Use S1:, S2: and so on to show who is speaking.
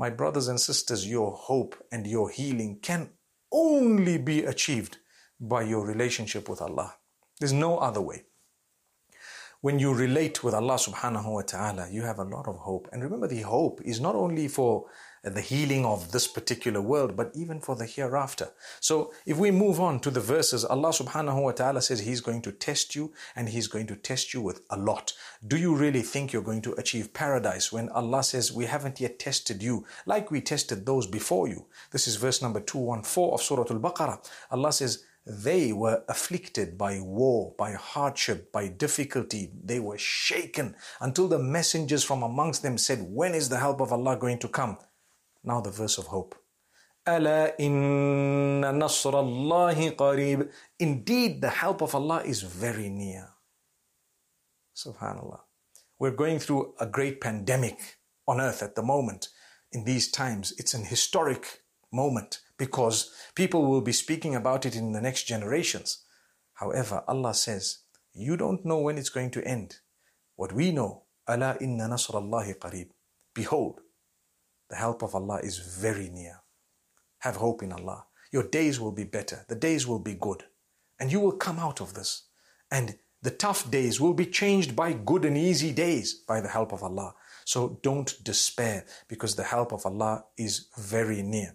S1: My brothers and sisters, your hope and your healing can only be achieved by your relationship with Allah. There's no other way. When you relate with Allah subhanahu wa ta'ala, you have a lot of hope. And remember, the hope is not only for the healing of this particular world, but even for the hereafter. So if we move on to the verses, Allah subhanahu wa ta'ala says He's going to test you and He's going to test you with a lot. Do you really think you're going to achieve paradise when Allah says we haven't yet tested you like we tested those before you? This is verse number 214 of Surah Al-Baqarah. Allah says, they were afflicted by war, by hardship, by difficulty. They were shaken until the messengers from amongst them said, When is the help of Allah going to come? Now the verse of hope. Ala inna. Indeed, the help of Allah is very near. Subhanallah. We're going through a great pandemic on earth at the moment. In these times, it's an historic moment because people will be speaking about it in the next generations. However, Allah says, you don't know when it's going to end. What we know, Ala inna nasrallahi qarib. Behold, the help of Allah is very near. Have hope in Allah. Your days will be better. The days will be good. And you will come out of this. And the tough days will be changed by good and easy days by the help of Allah. So don't despair because the help of Allah is very near.